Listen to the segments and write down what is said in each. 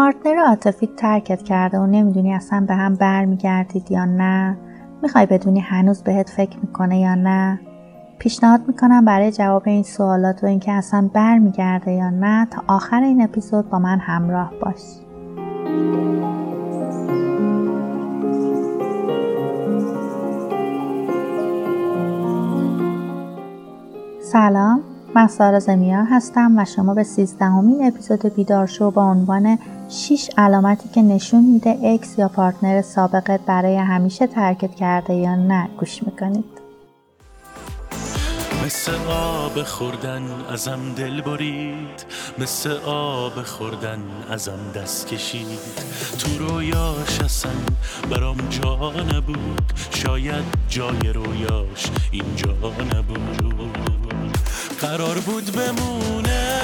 پارتنر عاطفی ترکت کرده و نمی‌دونی اصلا به هم برمیگردید یا نه. می‌خوای بدونی هنوز بهت فکر می‌کنه یا نه. پیشنهاد می‌کنم برای جواب این سوالات و اینکه اصلا برمیگرده یا نه تا آخر این اپیزود با من همراه باش. سلام. من سارا زمیا هستم و شما به سیزدهمین اپیزود بیدار شو با عنوان 6 علامتی که نشون میده ex یا partner سابقت برای همیشه ترکت کرده یا نه گوش می‌کنید. مثل آب خوردن ازم دل برید. مثل آب خوردن ازم دست کشید. تو رویاش اصلا برام جا نبود. شاید جای رویاش اینجا نبود. قرار بود بمونه.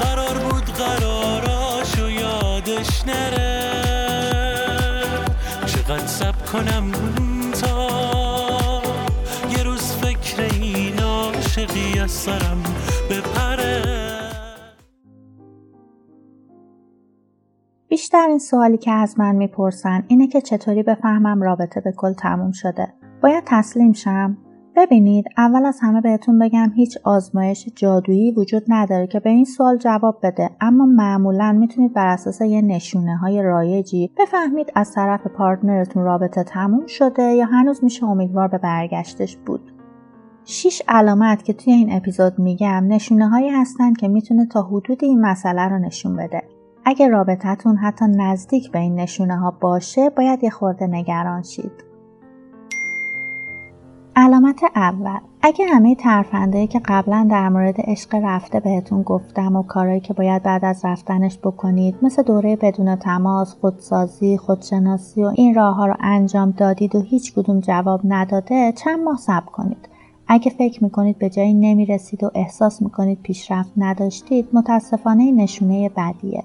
قرار بود قراراشو یادش نره. چقدر سب کنم تا یه روز فکر این عاشقی از سرم بپره. بیشترین سوالی که از من می‌پرسن اینه که چطوری بفهمم رابطه به کل تموم شده. باید تسلیم شم؟ ببینید اول از همه بهتون بگم هیچ آزمایش جادویی وجود نداره که به این سوال جواب بده اما معمولا می‌تونید بر اساس یه نشونه های رایجی بفهمید از طرف پارتنرتون رابطه تموم شده یا هنوز میشه امیدوار به برگشتش بود. شیش علامت که توی این اپیزود میگم نشونه هایی هستن که می‌تونه تا حدود این مسئله رو نشون بده. اگه رابطتون حتی نزدیک به این نشونه ها باشه باید یه خورده نگران شید. علامت اول اگه همه ترفندهایی که قبلا در مورد عشق رفته بهتون گفتم و کارهایی که باید بعد از رفتنش بکنید مثل دوره بدون تماس، خودسازی، خودشناسی و این راه ها رو انجام دادید و هیچ کدوم جواب نداده چند ماه صبر کنید. اگه فکر می‌کنید به جایی نمی‌رسید و احساس می‌کنید پیشرفت نداشتید متاسفانه نشونه بدیه.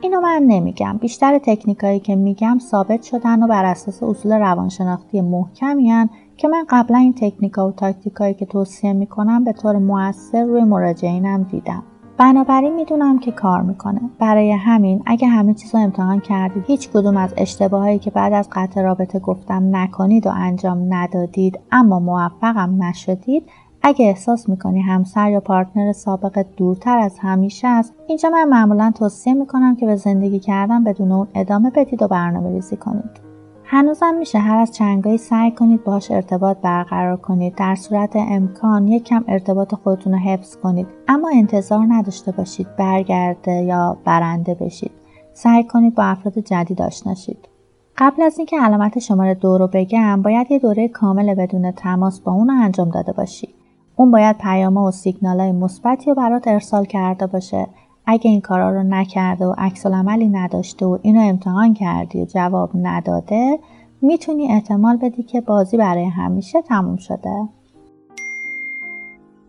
اینو من نمیگم بیشتر تکنیکایی که میگم ثابت شدن و بر اساس اصول روانشناختی محکمی که من قبلا این تکنیکا و تاکتیکایی که توصیه می‌کنم به طور موثر روی مراجعینم دیدم. بنابراین می‌دونم که کار می‌کنه. برای همین اگه همه چیز رو امتحان کردید هیچ کدوم از اشتباهایی که بعد از قطع رابطه گفتم نکنید و انجام ندادید اما موفقم نشدید اگه احساس می‌کنی همسر یا پارتنر سابقت دورتر از همیشه است اینجا من معمولا توصیه می‌کنم که به زندگی کردن بدون اون ادامه بدید و برنامه ریزی کنید. هنوزم میشه هر از چنگایی سعی کنید باش ارتباط برقرار کنید. در صورت امکان یک کم ارتباط خودتون رو حفظ کنید. اما انتظار نداشته باشید برگرده یا برنده بشید. سعی کنید با افراد جدید آشنا شید. قبل از اینکه علامت شماره دو رو بگم باید یه دوره کامل بدون تماس با اون انجام داده باشی. اون باید پیامه و سیگنالای مثبتی رو برات ارسال کرده باشه. اگه این کارا رو نکرده و عکس عملی نداشته و اینو امتحان کردی و جواب نداده می‌تونی احتمال بدی که بازی برای همیشه تموم شده.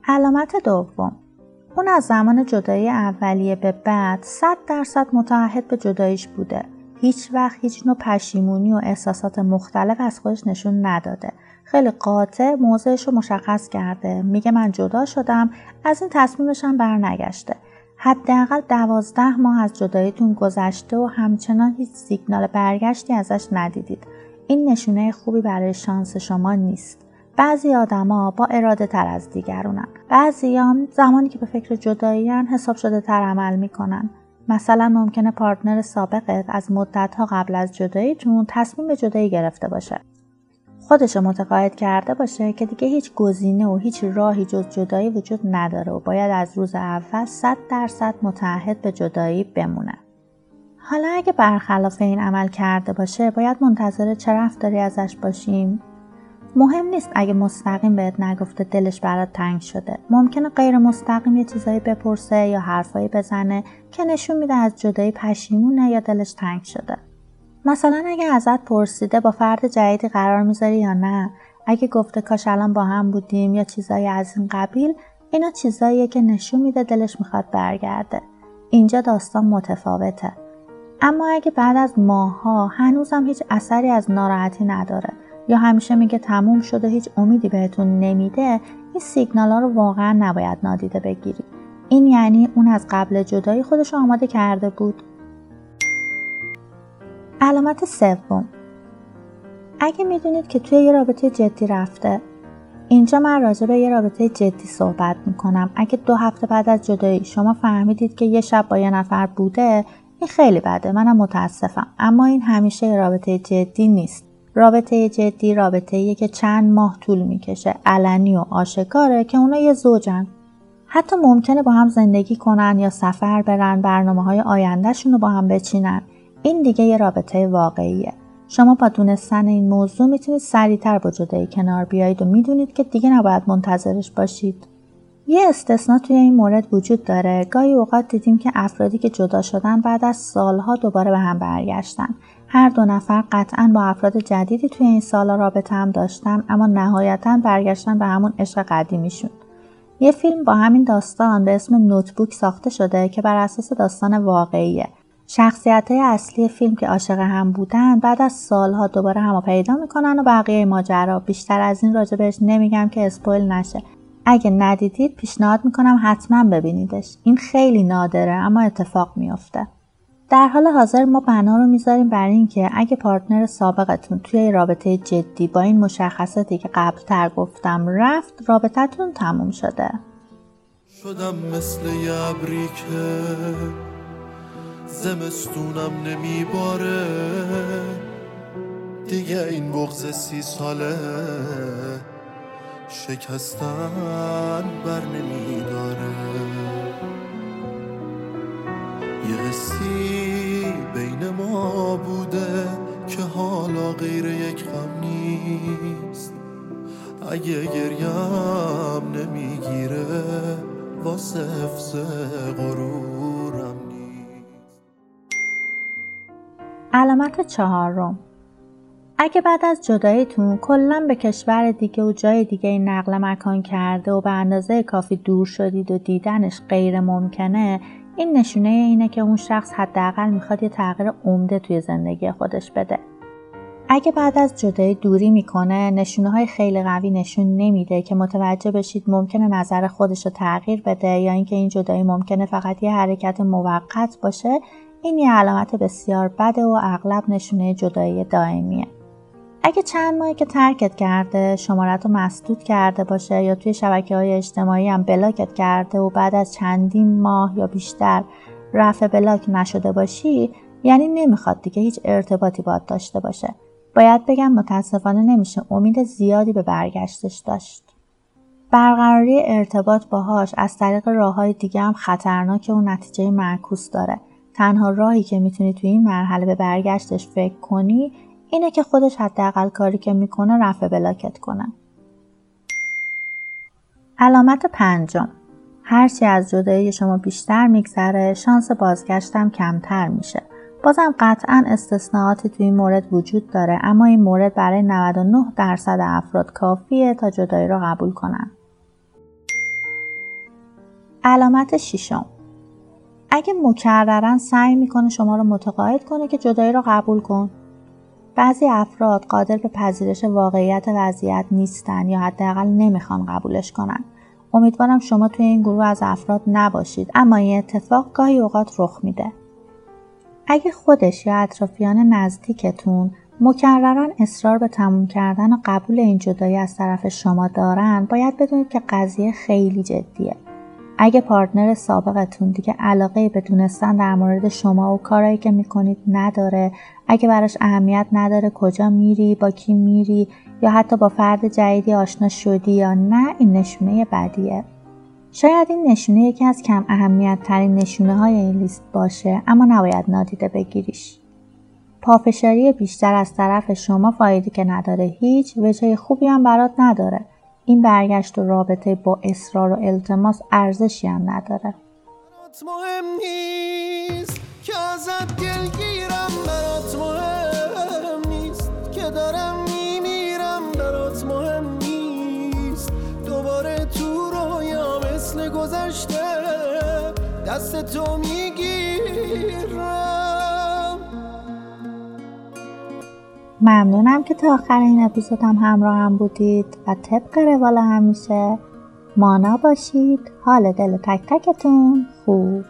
علامت دوم اون از زمان جدایی اولیه به بعد 100 درصد متعهد به جداییش بوده. هیچ وقت هیچ نوع پشیمونی و احساسات مختلف از خودش نشون نداده. خیلی قاطع موضعش رو مشخص کرده. میگه من جدا شدم از این تصمیمشم برنگشته. حداقل دوازده ماه از جداییتون گذشته و همچنان هیچ سیگنال برگشتی ازش ندیدید. این نشونه خوبی برای شانس شما نیست. بعضی آدما با اراده تر از دیگرونن. بعضی هم زمانی که به فکر جدایی حساب شده تر عمل می‌کنن. مثلا ممکنه پارتنر سابقت از مدتها قبل از جداییتون تصمیم به جدایی گرفته باشه. خودش متقاعد کرده باشه که دیگه هیچ گزینه و هیچ راهی جز جدایی وجود نداره و باید از روز اول 100 درصد متعهد به جدایی بمونه. حالا اگه برخلاف این عمل کرده باشه باید منتظر چه رفتاری ازش باشیم؟ مهم نیست اگه مستقیم بهت نگفته دلش برات تنگ شده. ممکنه غیر مستقیم یه چیزایی بپرسه یا حرفایی بزنه که نشون میده از جدایی پشیمونه یا دلش تنگ شده. مثلا اگه ازت پرسیده با فرد جدیدی قرار می‌ذاری یا نه اگه گفته کاش الان با هم بودیم یا چیزایی از این قبیل اینا چیزاییه که نشون میده دلش می‌خواد برگرده. اینجا داستان متفاوته. اما اگه بعد از ماها هنوزم هیچ اثری از ناراحتی نداره یا همیشه میگه تموم شده هیچ امیدی بهتون نمیده این سیگنال ها رو واقعا نباید نادیده بگیری. این یعنی اون از قبل جدایی خودش آماده کرده بود؟ علامت سوم. اگه می‌دونید که توی یه رابطه جدی رفته اینجا من راجع به یه رابطه جدی صحبت می‌کنم. اگه دو هفته بعد از جدایی شما فهمیدید که یه شب با یه نفر بوده این خیلی بده. منم متاسفم. اما این همیشه یه رابطه جدی نیست. رابطه جدی رابطه که چند ماه طول می‌کشه. علنی و آشکاره که اونا یه زوجن. حتی ممکنه با هم زندگی کنن یا سفر برن برنامه های آیندهشون رو با هم بچینن. این دیگه یه رابطه واقعیه. شما با دونستن این موضوع می‌تونید سریعتر با جدایی کنار بیایید و می‌دونید که دیگه نباید منتظرش باشید. یه استثنا توی این مورد وجود داره. گاهی اوقات دیدیم که افرادی که جدا شدن بعد از سالها دوباره به هم برگشتن. هر دو نفر قطعا با افراد جدیدی توی این سالا رابطه هم داشتن اما نهایتا برگشتن به همون عشق قدیمیشون. یه فیلم با همین داستان به اسم نوتبوک ساخته شده که بر اساس داستان واقعیه. شخصیت های اصلی فیلم که عاشق هم بودن بعد از سالها دوباره همو پیدا می‌کنن و بقیه ماجرا. بیشتر از این راجع نمیگم که اسپویل نشه. اگه ندیدید پیشنهاد می‌کنم حتما ببینیدش. این خیلی نادره اما اتفاق میافته. در حال حاضر ما بنا رو می‌ذاریم بر اینکه اگه پارتنر سابقتون توی رابطه جدی با این مشخصاتی که قبل تر گفتم رفت رابطتون تموم شده. شدم مثل یبری که زمستونم نمیباره. دیگه این بغز سی ساله شکستن بر نمیداره. یه حسی بین ما بوده که حالا غیر یک غم نیست. اگه گریم نمی‌گیره واسه حفظ غرورم علامت چهارم اگه بعد از جداییتون کلا به کشور دیگه و جای دیگه نقل مکان کرده و به اندازه کافی دور شدید و دیدنش غیر ممکنه این نشونه اینه که اون شخص حداقل می‌خواد یه تغییر عمده توی زندگی خودش بده. اگه بعد از جدایی دوری می‌کنه نشونه های خیلی قوی نشون نمیده که متوجه بشید ممکنه نظر خودش رو تغییر بده یا اینکه این جدایی ممکنه فقط یه حرکت موقت باشه این یه علامت بسیار بده و اغلب نشونه جدایی دائمیه. اگه چند ماهی که ترکت کرده شمارت رو مسدود کرده باشه یا توی شبکه های اجتماعی هم بلاکت کرده و بعد از چندین ماه یا بیشتر رفع بلاک نشده باشی یعنی نمی‌خواد دیگه هیچ ارتباطی باید داشته باشه. باید بگم متاسفانه نمیشه امید زیادی به برگشتش داشت. برقراری ارتباط باهاش از طریق راه های دیگه هم خطرناک و نتیجه معکوس داره. تنها راهی که می‌تونی توی این مرحله به برگشتش فکر کنی اینه که خودش حداقل کاری که می‌کنه رفع بلاکت کنه. علامت پنجم هرچی از جدایی شما بیشتر میگذره شانس بازگشتم کمتر میشه. بازم قطعا استثناءاتی توی این مورد وجود داره اما این مورد برای 99 درصد افراد کافیه تا جدایی را قبول کنن. علامت ششم اگه مکررن سعی می‌کنه شما رو متقاعد کنه که جدایی را قبول کن. بعضی افراد قادر به پذیرش واقعیت وضعیت نیستن یا حداقل نمی‌خوان قبولش کنن. امیدوارم شما توی این گروه از افراد نباشید اما این اتفاق گاهی اوقات رخ میده. اگه خودش یا اطرافیان نزدیکتون مکررا اصرار به تموم کردن و قبول این جدایی از طرف شما دارن باید بدونید که قضیه خیلی جدیه. اگه پارتنر سابقتون دیگه علاقه به دونستن در مورد شما و کارهایی که می‌کنید نداره اگه براش اهمیت نداره کجا میری با کی میری یا حتی با فرد جدیدی آشنا شدی یا نه این نشونه بدیه. شاید این نشونه یکی از کم اهمیت ترین نشونه های این لیست باشه اما نباید نادیده بگیریش. پافشاری بیشتر از طرف شما فایده که نداره هیچ وجه خوبی هم برات نداره. این برگشت و رابطه با اصرار و التماس ارزشی هم نداره. مهم نیست که ازت دلگیرم برات مهم نیست که دارم میمیرم. برات مهم نیست دوباره تو رویا مثل گذشته دست تو می‌گیرم. ممنونم که تا آخر این اپیزود هم همراه هم بودید و طبق روال همیشه مانا باشید. حال دل تک تکتون خوب.